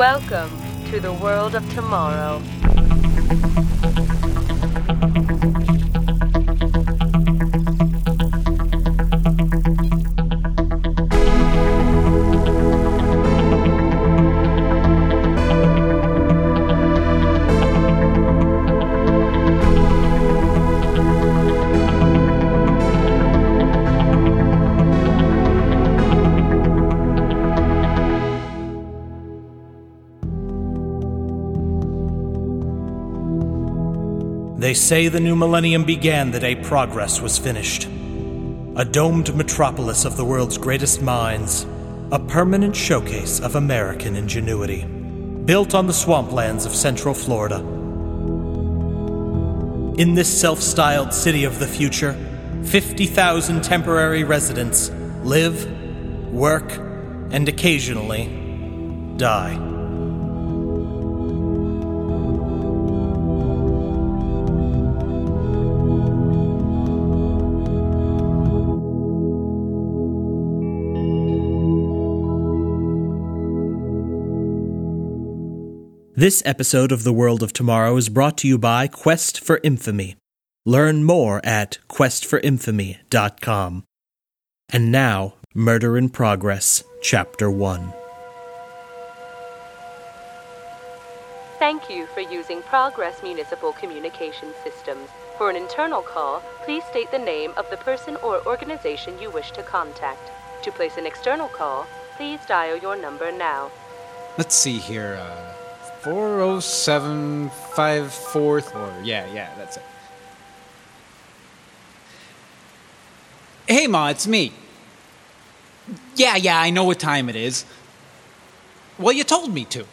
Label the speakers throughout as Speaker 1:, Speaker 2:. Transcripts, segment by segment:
Speaker 1: Welcome to the world of tomorrow.
Speaker 2: They say the new millennium began the day progress was finished. A domed metropolis of the world's greatest minds, a permanent showcase of American ingenuity, built on the swamplands of Central Florida. In this self styled city of the future, 50,000 temporary residents live, work, and occasionally die. This episode of The World of Tomorrow is brought to you by Quest for Infamy. Learn more at questforinfamy.com. And now, Murder in Progress, Chapter 1.
Speaker 1: Thank you for using Progress Municipal Communication Systems. For an internal call, please state the name of the person or organization you wish to contact. To place an external call, please dial your number now.
Speaker 3: Let's see here. Uh, 40754. Yeah, yeah, that's it. Hey, Ma, it's me. Yeah, yeah, I know what time it is. Well, you told me to.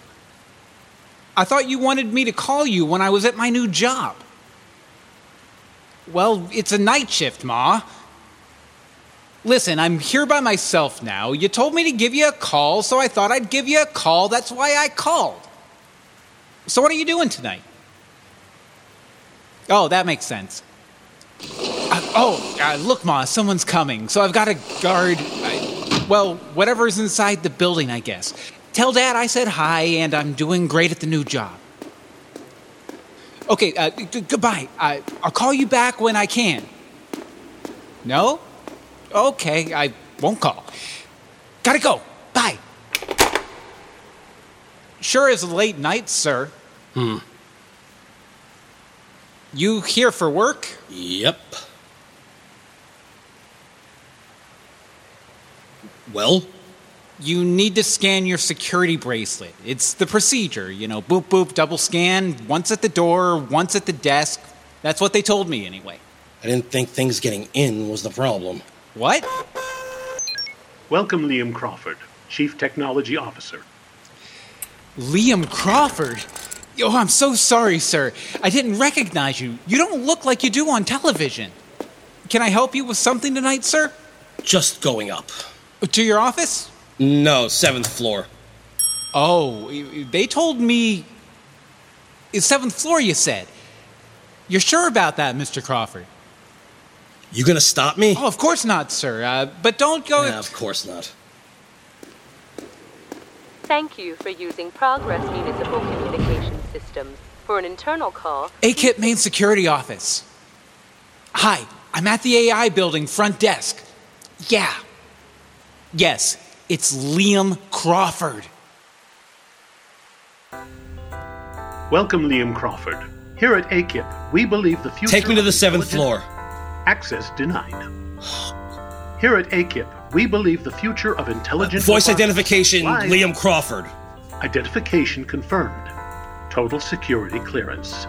Speaker 3: I thought you wanted me to call you when I was at my new job. Well, it's a night shift, Ma. Listen, I'm here by myself now. You told me to give you a call, so I thought I'd give you a call. That's why I called. So, what are you doing tonight? Oh, that makes sense. Uh, oh, uh, look, Ma, someone's coming. So I've got to guard. I, well, whatever's inside the building, I guess. Tell Dad I said hi and I'm doing great at the new job. Okay, uh, g- goodbye. I, I'll call you back when I can. No? Okay, I won't call. Gotta go. Bye. Sure is a late night, sir.
Speaker 4: Hmm.
Speaker 3: You here for work?
Speaker 4: Yep. Well,
Speaker 3: You need to scan your security bracelet. It's the procedure, you know, boop boop, double scan, once at the door, once at the desk. That's what they told me anyway.
Speaker 4: I didn't think things getting in was the problem.
Speaker 3: What?
Speaker 5: Welcome, Liam Crawford, Chief Technology Officer.
Speaker 3: Liam Crawford? Oh, I'm so sorry, sir. I didn't recognize you. You don't look like you do on television. Can I help you with something tonight, sir?
Speaker 4: Just going up.
Speaker 3: To your office?
Speaker 4: No, seventh floor.
Speaker 3: Oh, they told me. It's seventh floor, you said. You're sure about that, Mr. Crawford?
Speaker 4: You gonna stop me?
Speaker 3: Oh, of course not, sir. Uh, but don't go.
Speaker 4: Yeah, of course not.
Speaker 1: Thank you for using Progress Municipal Communication Systems. For an internal call,
Speaker 3: AKIP Main Security Office. Hi, I'm at the AI building front desk. Yeah. Yes, it's Liam Crawford.
Speaker 5: Welcome, Liam Crawford. Here at AKIP, we believe the future.
Speaker 4: Take me to the seventh floor.
Speaker 5: Access denied. Here at AKIP, we believe the future of intelligent.
Speaker 4: Voice identification, Liam Crawford.
Speaker 5: Identification confirmed. Total security clearance.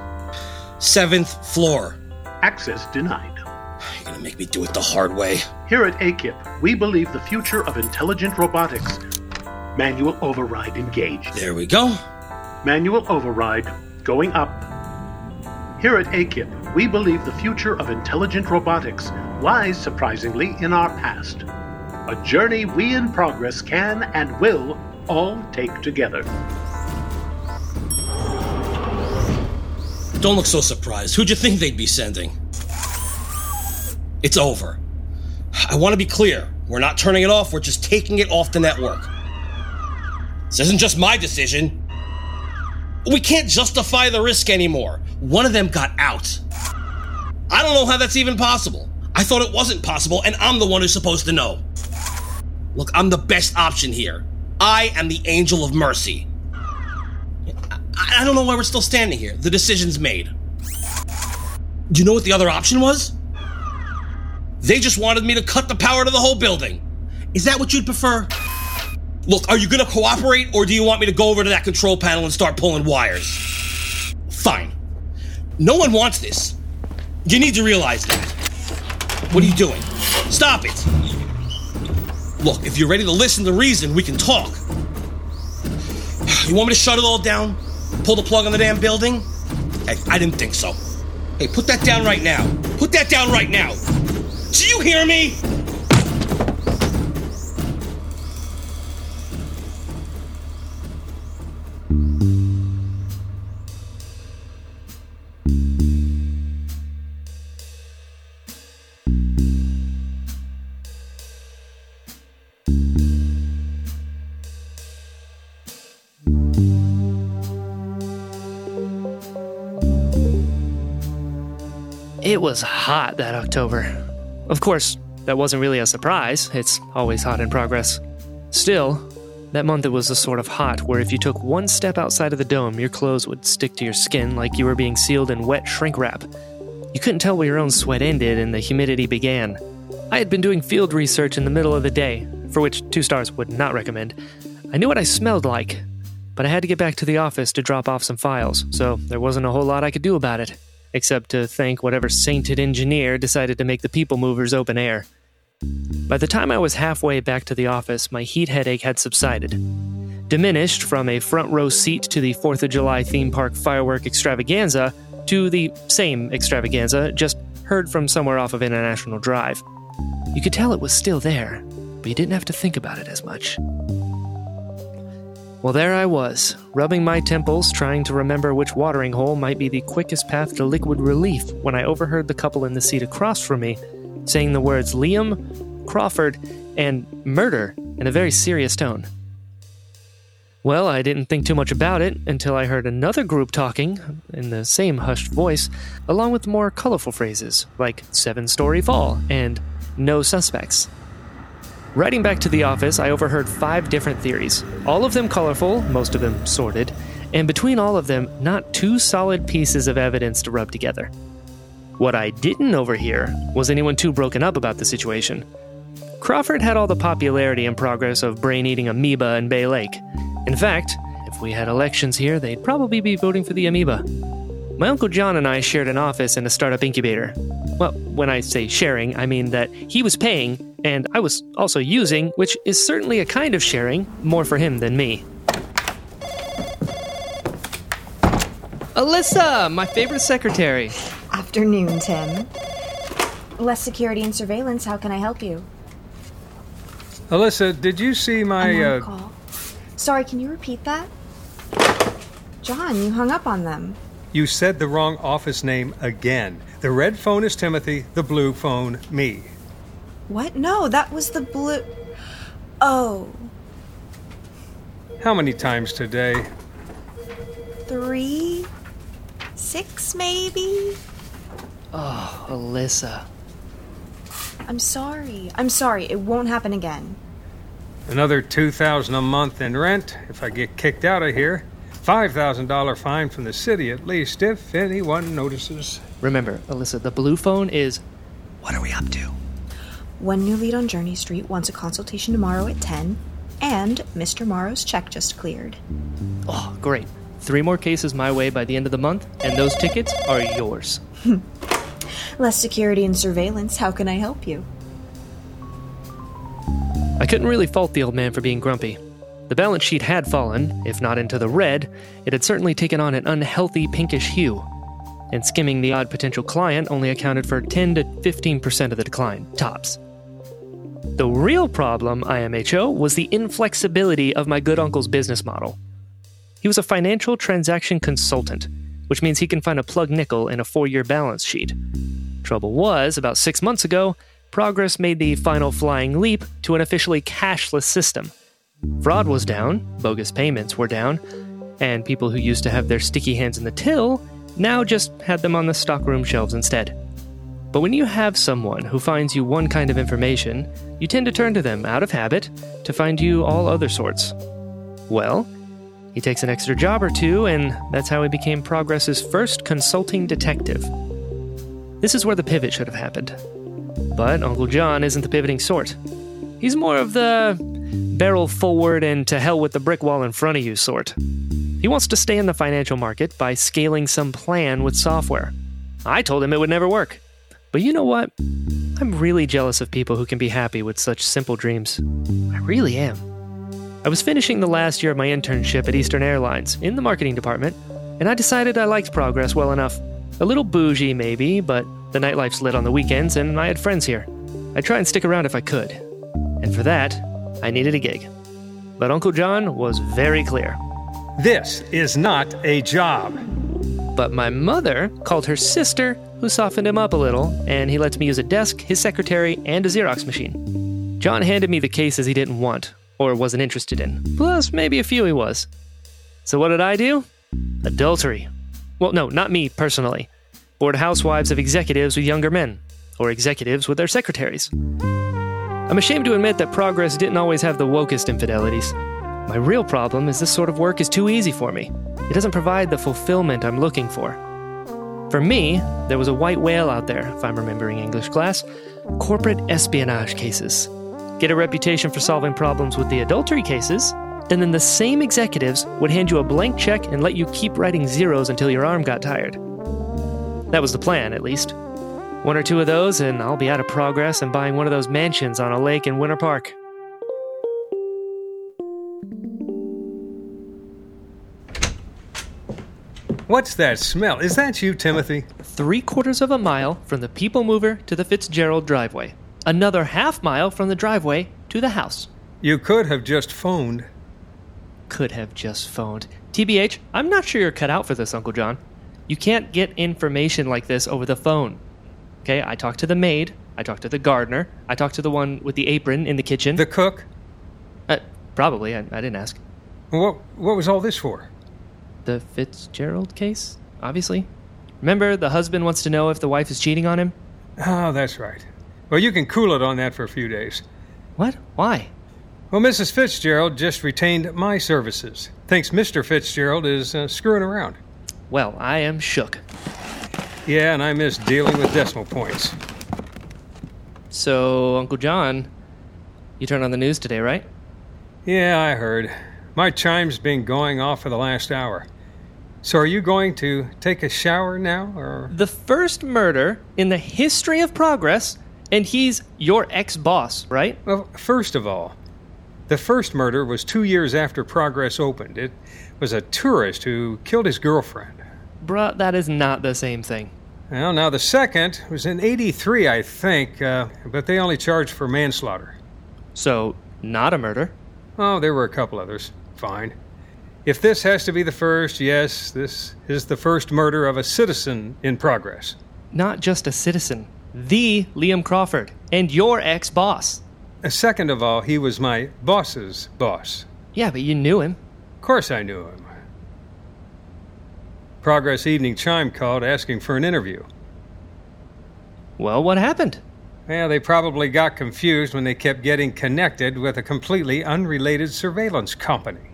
Speaker 4: Seventh floor.
Speaker 5: Access denied.
Speaker 4: You're gonna make me do it the hard way.
Speaker 5: Here at AKIP, we believe the future of intelligent robotics. Manual override engaged.
Speaker 4: There we go.
Speaker 5: Manual override going up. Here at AKIP, we believe the future of intelligent robotics lies surprisingly in our past. A journey we in progress can and will all take together.
Speaker 4: Don't look so surprised. Who'd you think they'd be sending? It's over. I want to be clear. We're not turning it off, we're just taking it off the network. This isn't just my decision. We can't justify the risk anymore. One of them got out. I don't know how that's even possible. I thought it wasn't possible, and I'm the one who's supposed to know. Look, I'm the best option here. I am the angel of mercy. I, don't know why we're still standing here. The decision's made. Do you know what the other option was? They just wanted me to cut the power to the whole building. Is that what you'd prefer? Look, are you gonna cooperate or do you want me to go over to that control panel and start pulling wires? Fine. No one wants this. You need to realize that. What are you doing? Stop it! Look, if you're ready to listen to reason, we can talk. You want me to shut it all down? Pull the plug on the damn building? Hey, I didn't think so. Hey, put that down right now. Put that down right now. Do you hear me?
Speaker 6: It was hot that October. Of course, that wasn't really a surprise. It's always hot in progress. Still, that month it was the sort of hot where if you took one step outside of the dome, your clothes would stick to your skin like you were being sealed in wet shrink wrap. You couldn't tell where your own sweat ended and the humidity began. I had been doing field research in the middle of the day, for which two stars would not recommend. I knew what I smelled like, but I had to get back to the office to drop off some files, so there wasn't a whole lot I could do about it except to thank whatever sainted engineer decided to make the people movers open air. By the time I was halfway back to the office, my heat headache had subsided. Diminished from a front row seat to the 4th of July theme park firework extravaganza to the same extravaganza, just heard from somewhere off of International Drive. You could tell it was still there, but you didn't have to think about it as much. Well, there I was, rubbing my temples, trying to remember which watering hole might be the quickest path to liquid relief when I overheard the couple in the seat across from me saying the words Liam, Crawford, and murder in a very serious tone. Well, I didn't think too much about it until I heard another group talking in the same hushed voice, along with more colorful phrases like seven story fall and no suspects. Riding back to the office, I overheard five different theories, all of them colorful, most of them sordid, and between all of them, not two solid pieces of evidence to rub together. What I didn't overhear was anyone too broken up about the situation. Crawford had all the popularity and progress of brain eating amoeba in Bay Lake. In fact, if we had elections here, they'd probably be voting for the amoeba. My Uncle John and I shared an office in a startup incubator. Well, when I say sharing, I mean that he was paying and I was also using, which is certainly a kind of sharing, more for him than me. Alyssa, my favorite secretary.
Speaker 7: Afternoon, Tim. Less security and surveillance. How can I help you?
Speaker 8: Alyssa, did you see my.
Speaker 7: I'm on a
Speaker 8: Uh,
Speaker 7: call. Sorry, can you repeat that? John, you hung up on them.
Speaker 8: you said the wrong office name again. The red phone is Timothy, the blue phone, me.
Speaker 7: What? No, that was the blue. Oh,
Speaker 8: How many times today?
Speaker 7: three? Six, maybe?
Speaker 6: Oh, Alyssa.
Speaker 7: I'm sorry. I'm sorry. It won't happen again.
Speaker 8: Another 2000 a month in rent if I get kicked out of here. $5,000 fine from the city at least if anyone notices.
Speaker 6: Remember, Alyssa, the blue phone is. What are we up to?
Speaker 7: One new lead on Journey Street wants a consultation tomorrow at 10, and Mr. Morrow's check just cleared.
Speaker 6: Oh, great. Three more cases my way by the end of the month, and those tickets are yours.
Speaker 7: Less security and surveillance. How can I help you?
Speaker 6: I couldn't really fault the old man for being grumpy. The balance sheet had fallen, if not into the red, it had certainly taken on an unhealthy pinkish hue. And skimming the odd potential client only accounted for 10 to 15% of the decline, tops. The real problem, IMHO, was the inflexibility of my good uncle's business model. He was a financial transaction consultant, which means he can find a plug nickel in a four year balance sheet. Trouble was, about six months ago, Progress made the final flying leap to an officially cashless system. Fraud was down, bogus payments were down, and people who used to have their sticky hands in the till now just had them on the stockroom shelves instead. But when you have someone who finds you one kind of information, you tend to turn to them out of habit to find you all other sorts. Well, he takes an extra job or two, and that's how he became Progress's first consulting detective. This is where the pivot should have happened. But Uncle John isn't the pivoting sort. He's more of the barrel forward and to hell with the brick wall in front of you sort. He wants to stay in the financial market by scaling some plan with software. I told him it would never work. But you know what? I'm really jealous of people who can be happy with such simple dreams. I really am. I was finishing the last year of my internship at Eastern Airlines in the marketing department, and I decided I liked Progress well enough. A little bougie, maybe, but the nightlife's lit on the weekends, and I had friends here. I'd try and stick around if I could. And for that, I needed a gig. But Uncle John was very clear.
Speaker 8: This is not a job.
Speaker 6: But my mother called her sister, who softened him up a little, and he lets me use a desk, his secretary, and a Xerox machine. John handed me the cases he didn't want, or wasn't interested in, plus maybe a few he was. So what did I do? Adultery. Well, no, not me personally. Bored housewives of executives with younger men, or executives with their secretaries. I'm ashamed to admit that Progress didn't always have the wokest infidelities. My real problem is this sort of work is too easy for me. It doesn't provide the fulfillment I'm looking for. For me, there was a white whale out there, if I'm remembering English class corporate espionage cases. Get a reputation for solving problems with the adultery cases, and then the same executives would hand you a blank check and let you keep writing zeros until your arm got tired. That was the plan, at least. One or two of those, and I'll be out of progress and buying one of those mansions on a lake in Winter Park.
Speaker 8: What's that smell? Is that you, Timothy?
Speaker 6: Three quarters of a mile from the People Mover to the Fitzgerald driveway. Another half mile from the driveway to the house.
Speaker 8: You could have just phoned.
Speaker 6: Could have just phoned. TBH, I'm not sure you're cut out for this, Uncle John. You can't get information like this over the phone. Okay, I talked to the maid, I talked to the gardener, I talked to the one with the apron in the kitchen.
Speaker 8: The cook?
Speaker 6: Uh, probably, I, I didn't ask.
Speaker 8: What, what was all this for?
Speaker 6: The Fitzgerald case, obviously. Remember, the husband wants to know if the wife is cheating on him?
Speaker 8: Oh, that's right. Well, you can cool it on that for a few days.
Speaker 6: What? Why?
Speaker 8: Well, Mrs. Fitzgerald just retained my services. Thinks Mr. Fitzgerald is uh, screwing around.
Speaker 6: Well, I am shook.
Speaker 8: Yeah, and I miss dealing with decimal points.
Speaker 6: So, Uncle John, you turned on the news today, right?
Speaker 8: Yeah, I heard. My chime's been going off for the last hour. So, are you going to take a shower now, or?
Speaker 6: The first murder in the history of progress, and he's your ex boss, right?
Speaker 8: Well, first of all, the first murder was two years after Progress opened. It was a tourist who killed his girlfriend.
Speaker 6: Bruh, that is not the same thing.
Speaker 8: Well, now the second was in 83, I think, uh, but they only charged for manslaughter.
Speaker 6: So, not a murder?
Speaker 8: Oh, there were a couple others. Fine. If this has to be the first, yes, this is the first murder of a citizen in progress.
Speaker 6: Not just a citizen, the Liam Crawford, and your ex boss.
Speaker 8: Uh, Second of all, he was my boss's boss.
Speaker 6: Yeah, but you knew him.
Speaker 8: Of course I knew him. Progress Evening Chime called asking for an interview.
Speaker 6: Well, what happened?
Speaker 8: Well, they probably got confused when they kept getting connected with a completely unrelated surveillance company.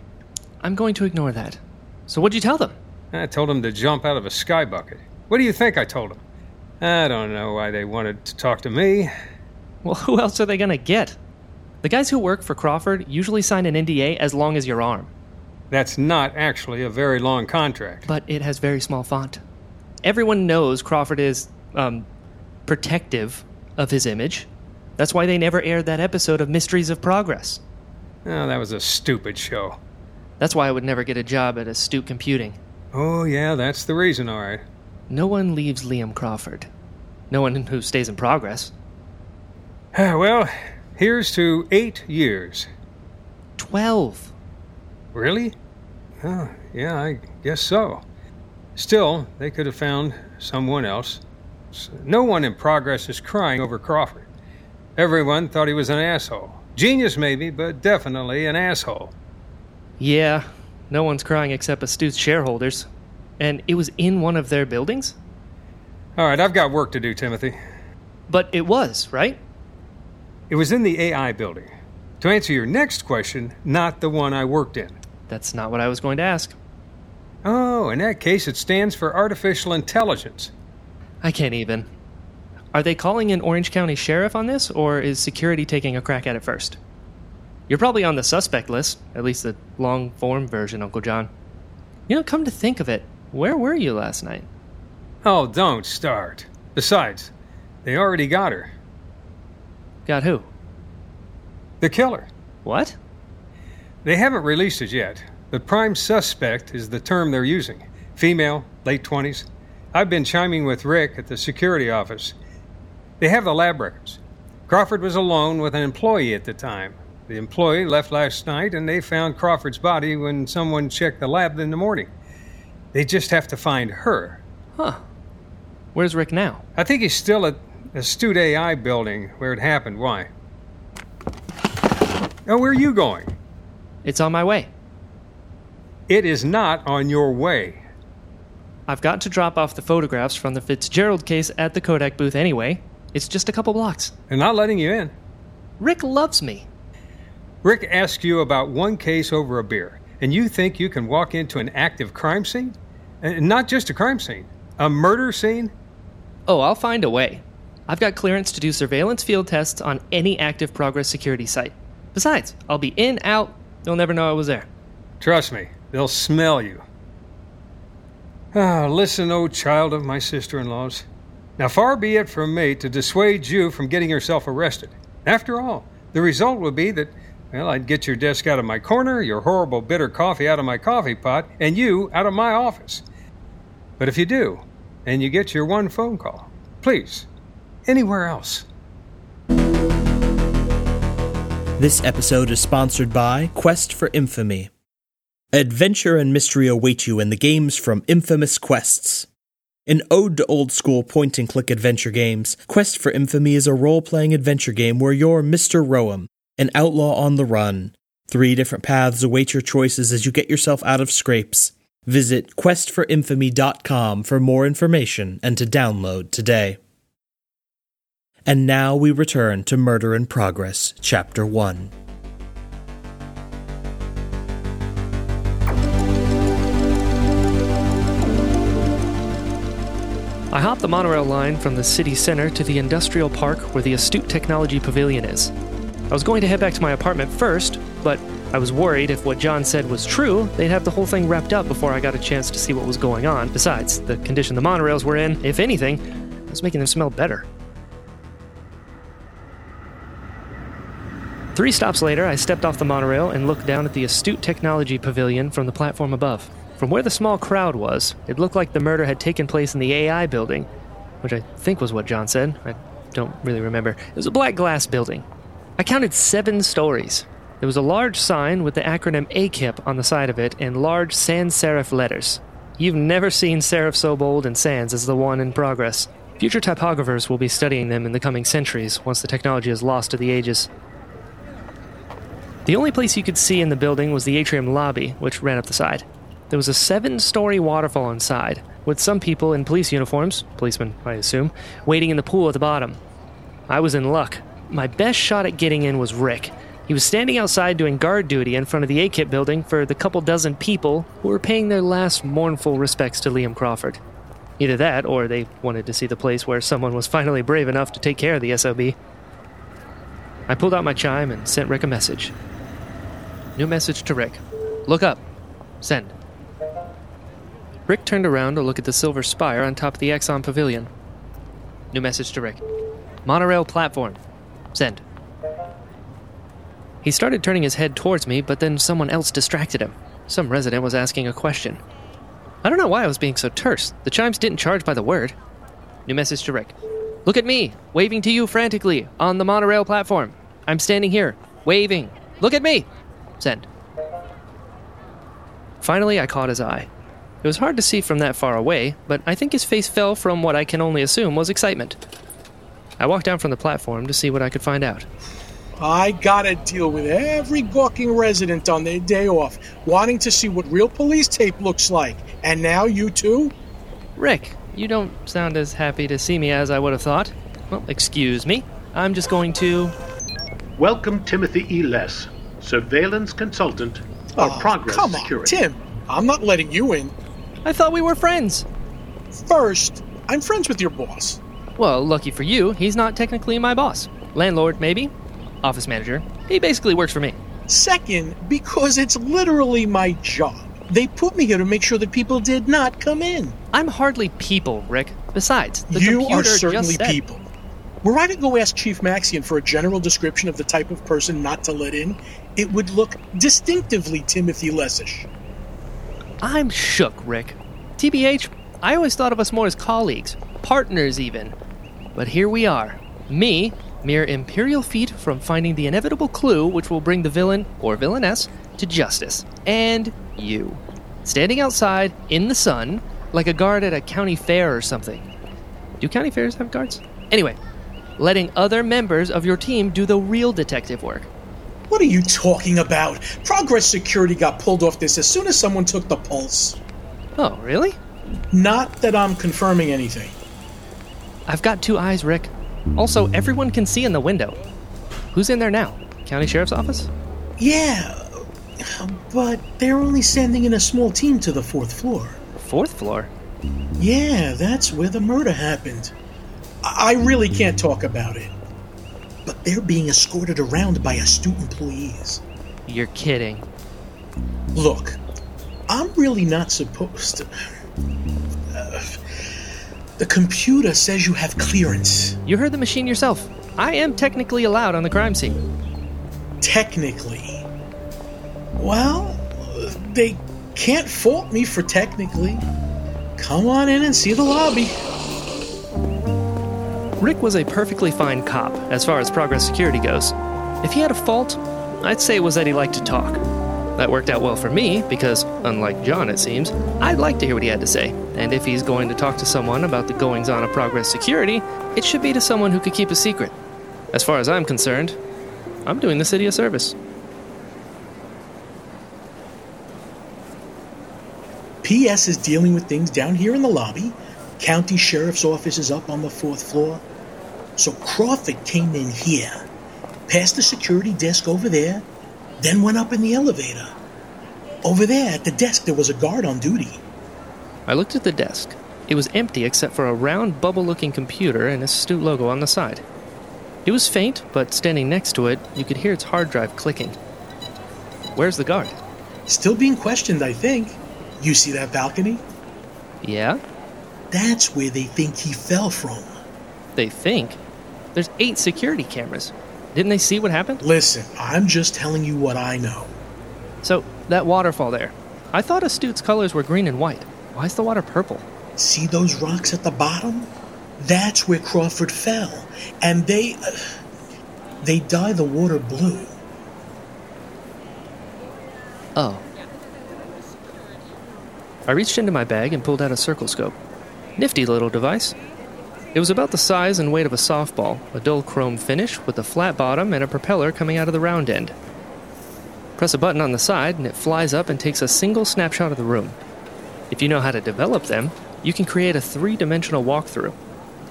Speaker 6: I'm going to ignore that. So, what'd you tell them?
Speaker 8: I told them to jump out of a sky bucket. What do you think I told them? I don't know why they wanted to talk to me.
Speaker 6: Well, who else are they going to get? The guys who work for Crawford usually sign an NDA as long as your arm,
Speaker 8: That's not actually a very long contract.
Speaker 6: but it has very small font. Everyone knows Crawford is, um, protective of his image. That's why they never aired that episode of Mysteries of Progress.
Speaker 8: Oh, that was a stupid show.
Speaker 6: That's why I would never get a job at Astute Computing.
Speaker 8: Oh, yeah, that's the reason, all right.
Speaker 6: No one leaves Liam Crawford. No one who stays in progress.
Speaker 8: well, here's to eight years.
Speaker 6: Twelve.
Speaker 8: Really? Oh, yeah, I guess so. Still, they could have found someone else. No one in progress is crying over Crawford. Everyone thought he was an asshole. Genius, maybe, but definitely an asshole.
Speaker 6: Yeah, No one's crying except Astute's shareholders. And it was in one of their buildings?
Speaker 8: All right, I've got work to do, Timothy.
Speaker 6: But it was, right?
Speaker 8: It was in the AI building. To answer your next question, not the one I worked in.
Speaker 6: That's not what I was going to ask.
Speaker 8: Oh, in that case, it stands for artificial intelligence.
Speaker 6: I can't even. Are they calling in Orange County Sheriff on this, or is security taking a crack at it first? You're probably on the suspect list, at least the long form version, Uncle John. You know, come to think of it, where were you last night?
Speaker 8: Oh, don't start. Besides, they already got her.
Speaker 6: Got who?
Speaker 8: The killer.
Speaker 6: What?
Speaker 8: They haven't released it yet, but prime suspect is the term they're using. Female, late 20s. I've been chiming with Rick at the security office. They have the lab records. Crawford was alone with an employee at the time. The employee left last night and they found Crawford's body when someone checked the lab in the morning. They just have to find her.
Speaker 6: Huh. Where's Rick now?
Speaker 8: I think he's still at the Astute AI building where it happened. Why? Oh, where are you going?
Speaker 6: It's on my way.
Speaker 8: It is not on your way.
Speaker 6: I've got to drop off the photographs from the Fitzgerald case at the Kodak booth anyway. It's just a couple blocks.
Speaker 8: They're not letting you in.
Speaker 6: Rick loves me.
Speaker 8: Rick asked you about one case over a beer, and you think you can walk into an active crime scene? And not just a crime scene, a murder scene?
Speaker 6: Oh, I'll find a way. I've got clearance to do surveillance field tests on any active progress security site. Besides, I'll be in, out, they'll never know I was there.
Speaker 8: Trust me, they'll smell you. Ah, listen, O child of my sister in law's. Now, far be it from me to dissuade you from getting yourself arrested. After all, the result would be that, well, I'd get your desk out of my corner, your horrible bitter coffee out of my coffee pot, and you out of my office. But if you do, and you get your one phone call, please, anywhere else.
Speaker 2: This episode is sponsored by Quest for Infamy. Adventure and mystery await you in the games from Infamous Quests. An ode to old school point and click adventure games, Quest for Infamy is a role playing adventure game where you're Mr. Roehm, an outlaw on the run. Three different paths await your choices as you get yourself out of scrapes. Visit questforinfamy.com for more information and to download today. And now we return to Murder in Progress, Chapter 1.
Speaker 6: I hop the monorail line from the city center to the industrial park where the Astute Technology Pavilion is. I was going to head back to my apartment first, but I was worried if what John said was true, they'd have the whole thing wrapped up before I got a chance to see what was going on. Besides, the condition the monorails were in, if anything, was making them smell better. Three stops later, I stepped off the monorail and looked down at the Astute Technology Pavilion from the platform above. From where the small crowd was, it looked like the murder had taken place in the AI building, which I think was what John said. I don't really remember. It was a black glass building. I counted seven stories. There was a large sign with the acronym AKIP on the side of it in large sans serif letters. You've never seen serif so bold and sans as the one in progress. Future typographers will be studying them in the coming centuries once the technology is lost to the ages. The only place you could see in the building was the atrium lobby, which ran up the side. There was a seven story waterfall inside, with some people in police uniforms, policemen, I assume, waiting in the pool at the bottom. I was in luck. My best shot at getting in was Rick. He was standing outside doing guard duty in front of the AKIP building for the couple dozen people who were paying their last mournful respects to Liam Crawford. Either that, or they wanted to see the place where someone was finally brave enough to take care of the SOB. I pulled out my chime and sent Rick a message. New message to Rick. Look up. Send. Rick turned around to look at the silver spire on top of the Exxon Pavilion. New message to Rick. Monorail platform. Send. He started turning his head towards me, but then someone else distracted him. Some resident was asking a question. I don't know why I was being so terse. The chimes didn't charge by the word. New message to Rick. Look at me, waving to you frantically on the monorail platform. I'm standing here, waving. Look at me! Send. Finally, I caught his eye. It was hard to see from that far away, but I think his face fell from what I can only assume was excitement. I walked down from the platform to see what I could find out.
Speaker 9: I gotta deal with every gawking resident on their day off, wanting to see what real police tape looks like. And now you too?
Speaker 6: Rick, you don't sound as happy to see me as I would have thought. Well, excuse me. I'm just going to.
Speaker 5: Welcome, Timothy E. Less, surveillance consultant for
Speaker 9: Oh,
Speaker 5: Progress
Speaker 9: come
Speaker 5: Security.
Speaker 9: on, Tim. I'm not letting you in.
Speaker 6: I thought we were friends.
Speaker 9: First, I'm friends with your boss.
Speaker 6: Well, lucky for you, he's not technically my boss. Landlord, maybe? Office manager. He basically works for me.
Speaker 9: Second, because it's literally my job. They put me here to make sure that people did not come in.
Speaker 6: I'm hardly people, Rick. Besides, the
Speaker 9: you
Speaker 6: computer
Speaker 9: are certainly people. Were I to go ask Chief Maxian for a general description of the type of person not to let in, it would look distinctively Timothy Lessish.
Speaker 6: I'm shook, Rick. TBH, I always thought of us more as colleagues, partners even. But here we are. Me, mere imperial feet from finding the inevitable clue which will bring the villain, or villainess, to justice. And you. Standing outside, in the sun, like a guard at a county fair or something. Do county fairs have guards? Anyway, letting other members of your team do the real detective work.
Speaker 9: What are you talking about? Progress Security got pulled off this as soon as someone took the pulse.
Speaker 6: Oh, really?
Speaker 9: Not that I'm confirming anything.
Speaker 6: I've got two eyes, Rick. Also, everyone can see in the window. Who's in there now? County Sheriff's Office?
Speaker 9: Yeah, but they're only sending in a small team to the fourth floor.
Speaker 6: Fourth floor?
Speaker 9: Yeah, that's where the murder happened. I really can't talk about it. But they're being escorted around by astute employees.
Speaker 6: You're kidding.
Speaker 9: Look, I'm really not supposed to. Uh, the computer says you have clearance.
Speaker 6: You heard the machine yourself. I am technically allowed on the crime scene.
Speaker 9: Technically. Well, they can't fault me for technically. Come on in and see the lobby.
Speaker 6: Rick was a perfectly fine cop as far as progress security goes. If he had a fault, I'd say it was that he liked to talk. That worked out well for me because, unlike John, it seems, I'd like to hear what he had to say. And if he's going to talk to someone about the goings on of progress security, it should be to someone who could keep a secret. As far as I'm concerned, I'm doing the city a service.
Speaker 9: PS is dealing with things down here in the lobby. County Sheriff's Office is up on the fourth floor. So Crawford came in here, past the security desk over there, then went up in the elevator. Over there at the desk, there was a guard on duty.
Speaker 6: I looked at the desk. It was empty except for a round bubble looking computer and a Astute logo on the side. It was faint, but standing next to it, you could hear its hard drive clicking. Where's the guard?
Speaker 9: Still being questioned, I think. You see that balcony?
Speaker 6: Yeah?
Speaker 9: That's where they think he fell from.
Speaker 6: They think. There's eight security cameras. Didn't they see what happened?
Speaker 9: Listen, I'm just telling you what I know.
Speaker 6: So, that waterfall there. I thought Astute's colors were green and white. Why is the water purple?
Speaker 9: See those rocks at the bottom? That's where Crawford fell. And they. Uh, they dye the water blue.
Speaker 6: Oh. I reached into my bag and pulled out a circle scope. Nifty little device. It was about the size and weight of a softball, a dull chrome finish with a flat bottom and a propeller coming out of the round end. Press a button on the side and it flies up and takes a single snapshot of the room. If you know how to develop them, you can create a three dimensional walkthrough.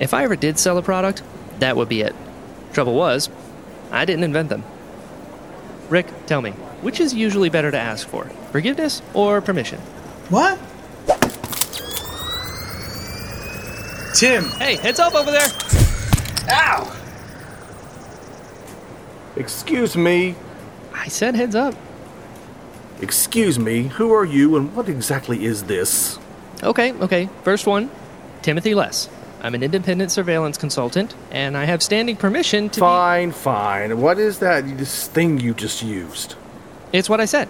Speaker 6: If I ever did sell a product, that would be it. Trouble was, I didn't invent them. Rick, tell me, which is usually better to ask for? Forgiveness or permission?
Speaker 9: What? Tim,
Speaker 6: Hey, heads up over there!
Speaker 9: ow!
Speaker 10: Excuse me.
Speaker 6: I said heads up.
Speaker 10: Excuse me. Who are you and what exactly is this?
Speaker 6: Okay, okay. First one Timothy Less. I'm an independent surveillance consultant, and I have standing permission to.
Speaker 10: Fine, fine. What is that this thing you just used?
Speaker 6: It's what I said.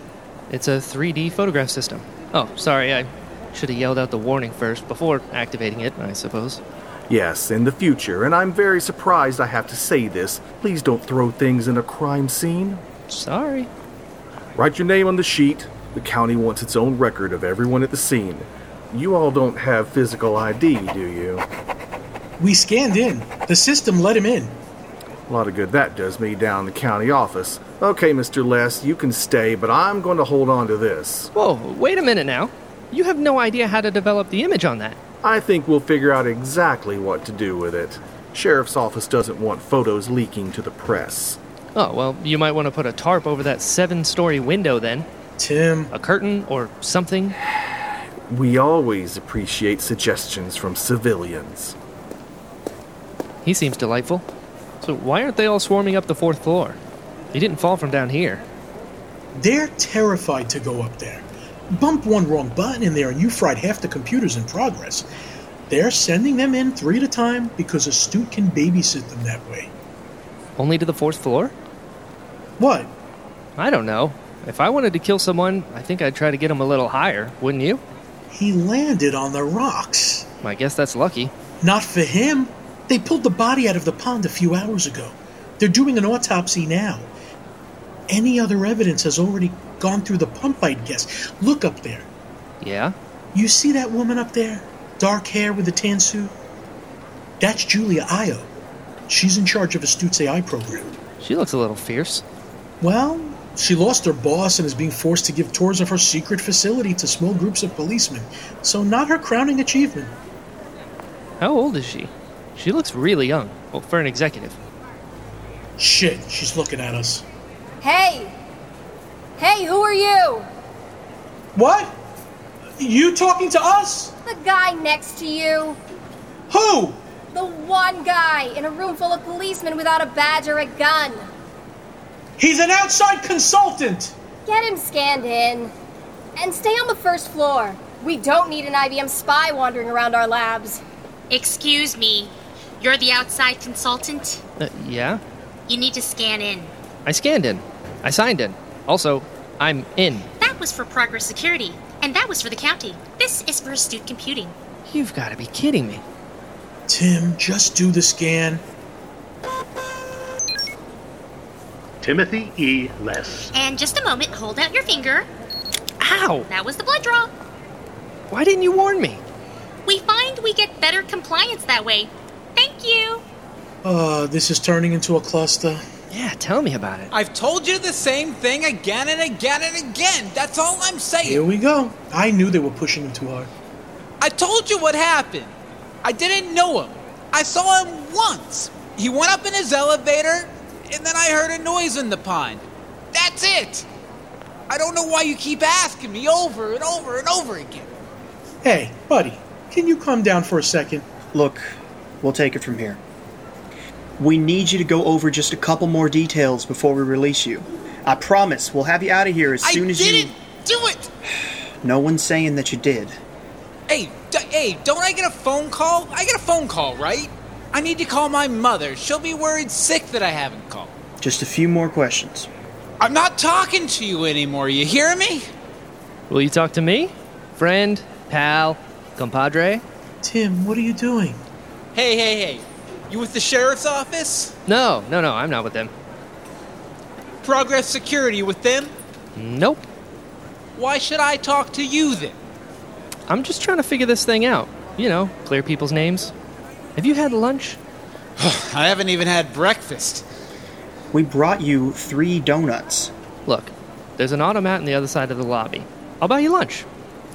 Speaker 6: It's a 3D photograph system. Oh, sorry, I should have yelled out the warning first before activating it, I suppose.
Speaker 10: Yes, in the future, and I'm very surprised I have to say this. Please don't throw things in a crime scene.
Speaker 6: Sorry.
Speaker 10: Write your name on the sheet. The county wants its own record of everyone at the scene. You all don't have physical ID, do you?
Speaker 9: We scanned in. The system let him in.
Speaker 10: A lot of good that does me down the county office. Okay, Mr. Less, you can stay, but I'm going to hold on to this.
Speaker 6: Whoa, wait a minute now. You have no idea how to develop the image on that.
Speaker 10: I think we'll figure out exactly what to do with it. Sheriff's office doesn't want photos leaking to the press.
Speaker 6: Oh, well, you might want to put a tarp over that seven story window then.
Speaker 9: Tim,
Speaker 6: A curtain or something.
Speaker 10: We always appreciate suggestions from civilians.
Speaker 6: He seems delightful. So why aren't they all swarming up the fourth floor? He didn't fall from down here.
Speaker 9: they're terrified to go up there. Bump one wrong button in there and you fried half the computers in progress. They're sending them in three at a time because Astute can babysit them that way.
Speaker 6: Only to the fourth floor?
Speaker 9: What?
Speaker 6: I don't know. If I wanted to kill someone, I think I'd try to get him a little higher, wouldn't you?
Speaker 9: He landed on the rocks.
Speaker 6: I guess that's lucky.
Speaker 9: Not for him. They pulled the body out of the pond a few hours ago. They're doing an autopsy now. Any other evidence has already gone through the pump, I'd guess. Look up there.
Speaker 6: Yeah?
Speaker 9: You see that woman up there? Dark hair with a tan suit? That's Julia Io. She's in charge of Astute's AI program.
Speaker 6: She looks a little fierce.
Speaker 9: Well, she lost her boss and is being forced to give tours of her secret facility to small groups of policemen. So, not her crowning achievement.
Speaker 6: How old is she? She looks really young. Well, for an executive.
Speaker 9: Shit, she's looking at us.
Speaker 11: Hey! Hey, who are you?
Speaker 9: What? You talking to us?
Speaker 11: The guy next to you.
Speaker 9: Who?
Speaker 11: The one guy in a room full of policemen without a badge or a gun.
Speaker 9: He's an outside consultant.
Speaker 11: Get him scanned in. And stay on the first floor. We don't need an IBM spy wandering around our labs.
Speaker 12: Excuse me. You're the outside consultant?
Speaker 6: Uh, yeah?
Speaker 12: You need to scan in.
Speaker 6: I scanned in. I signed in. Also, I'm in.
Speaker 12: That was for Progress Security, and that was for the county. This is for Astute Computing.
Speaker 6: You've got to be kidding me.
Speaker 9: Tim, just do the scan.
Speaker 5: Timothy E. Less.
Speaker 12: And just a moment, hold out your finger.
Speaker 6: Ow!
Speaker 12: That was the blood draw.
Speaker 6: Why didn't you warn me?
Speaker 12: We find we get better compliance that way. Thank you.
Speaker 9: Uh, this is turning into a cluster.
Speaker 6: Yeah, tell me about it.
Speaker 3: I've told you the same thing again and again and again. That's all I'm saying.
Speaker 9: Here we go. I knew they were pushing him too hard.
Speaker 3: I told you what happened. I didn't know him. I saw him once. He went up in his elevator, and then I heard a noise in the pond. That's it. I don't know why you keep asking me over and over and over again.
Speaker 9: Hey, buddy, can you calm down for a second?
Speaker 13: Look, we'll take it from here. We need you to go over just a couple more details before we release you. I promise we'll have you out of here as soon as you.
Speaker 3: I
Speaker 13: as
Speaker 3: didn't do it.
Speaker 13: No one's saying that you did.
Speaker 3: Hey, d- hey, don't I get a phone call? I get a phone call, right? I need to call my mother. She'll be worried sick that I haven't called.
Speaker 13: Just a few more questions.
Speaker 3: I'm not talking to you anymore. You hear me?
Speaker 6: Will you talk to me? Friend? Pal? Compadre?
Speaker 9: Tim, what are you doing?
Speaker 3: Hey, hey, hey. You with the sheriff's office?
Speaker 6: No, no, no, I'm not with them.
Speaker 3: Progress Security with them?
Speaker 6: Nope.
Speaker 3: Why should I talk to you then?
Speaker 6: I'm just trying to figure this thing out. You know, clear people's names. Have you had lunch?
Speaker 3: I haven't even had breakfast.
Speaker 13: We brought you three donuts.
Speaker 6: Look, there's an automat on the other side of the lobby. I'll buy you lunch.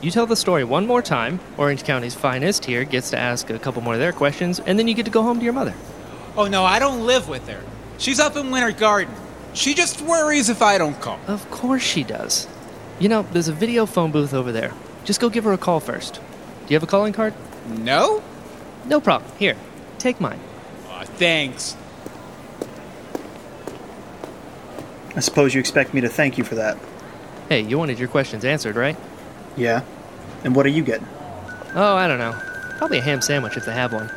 Speaker 6: You tell the story one more time, Orange County's finest here gets to ask a couple more of their questions, and then you get to go home to your mother.
Speaker 3: Oh no, I don't live with her. She's up in Winter Garden. She just worries if I don't call.
Speaker 6: Of course she does. You know, there's a video phone booth over there. Just go give her a call first. Do you have a calling card?
Speaker 3: No?
Speaker 6: No problem. Here, take mine.
Speaker 3: Aw, thanks.
Speaker 13: I suppose you expect me to thank you for that.
Speaker 6: Hey, you wanted your questions answered, right?
Speaker 13: Yeah? And what are you getting?
Speaker 6: Oh, I don't know. Probably a ham sandwich if they have one.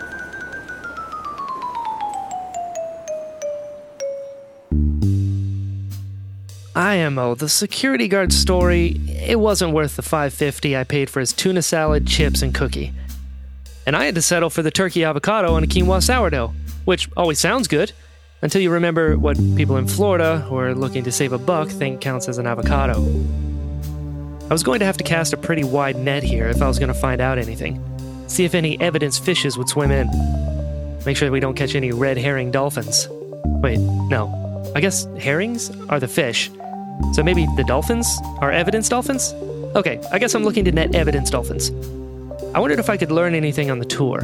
Speaker 6: IMO, the security guard story, it wasn't worth the 550 I paid for his tuna salad, chips, and cookie. And I had to settle for the turkey avocado and a quinoa sourdough, which always sounds good, until you remember what people in Florida who are looking to save a buck think counts as an avocado. I was going to have to cast a pretty wide net here if I was going to find out anything. See if any evidence fishes would swim in. Make sure we don't catch any red herring dolphins. Wait, no. I guess herrings are the fish. So maybe the dolphins are evidence dolphins? Okay, I guess I'm looking to net evidence dolphins. I wondered if I could learn anything on the tour.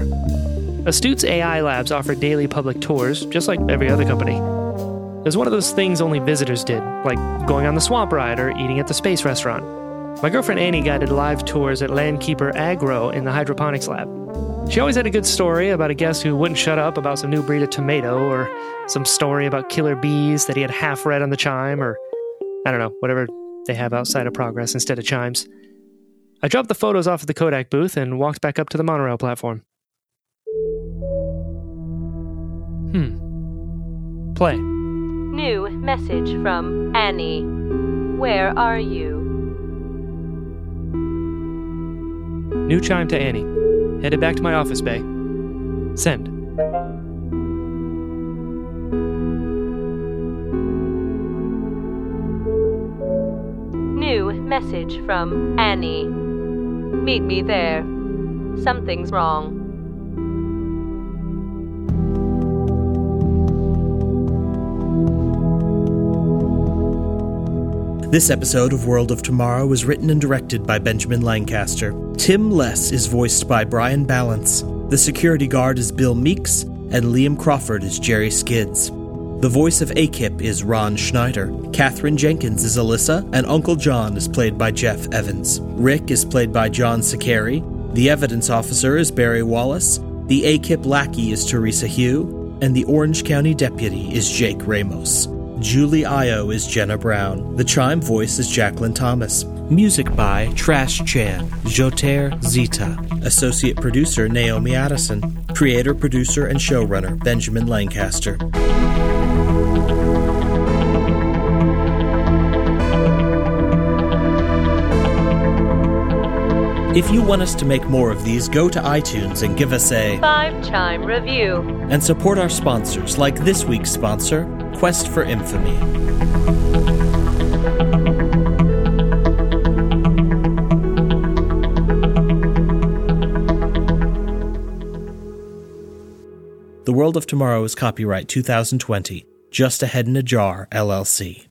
Speaker 6: Astute's AI labs offer daily public tours, just like every other company. It was one of those things only visitors did, like going on the swamp ride or eating at the space restaurant. My girlfriend Annie guided live tours at Landkeeper Agro in the hydroponics lab. She always had a good story about a guest who wouldn't shut up about some new breed of tomato, or some story about killer bees that he had half read on the chime, or I don't know, whatever they have outside of Progress instead of chimes. I dropped the photos off at the Kodak booth and walked back up to the monorail platform. Hmm. Play.
Speaker 1: New message from Annie. Where are you?
Speaker 6: New chime to Annie. Headed back to my office bay. Send.
Speaker 1: New message from Annie. Meet me there. Something's wrong.
Speaker 2: This episode of World of Tomorrow was written and directed by Benjamin Lancaster. Tim Less is voiced by Brian Balance. The security guard is Bill Meeks, and Liam Crawford is Jerry Skids. The voice of AKIP is Ron Schneider. Katherine Jenkins is Alyssa, and Uncle John is played by Jeff Evans. Rick is played by John Sakari. The evidence officer is Barry Wallace. The AKIP lackey is Teresa Hugh, and the Orange County deputy is Jake Ramos. Julie Io is Jenna Brown. The chime voice is Jacqueline Thomas. Music by Trash Chan, Joter Zita. Associate producer Naomi Addison. Creator, producer, and showrunner Benjamin Lancaster. If you want us to make more of these, go to iTunes and give us a
Speaker 1: Five chime review.
Speaker 2: and support our sponsors like this week's sponsor, Quest for Infamy. The World of Tomorrow is copyright 2020, Just Ahead Head in a Jar, LLC.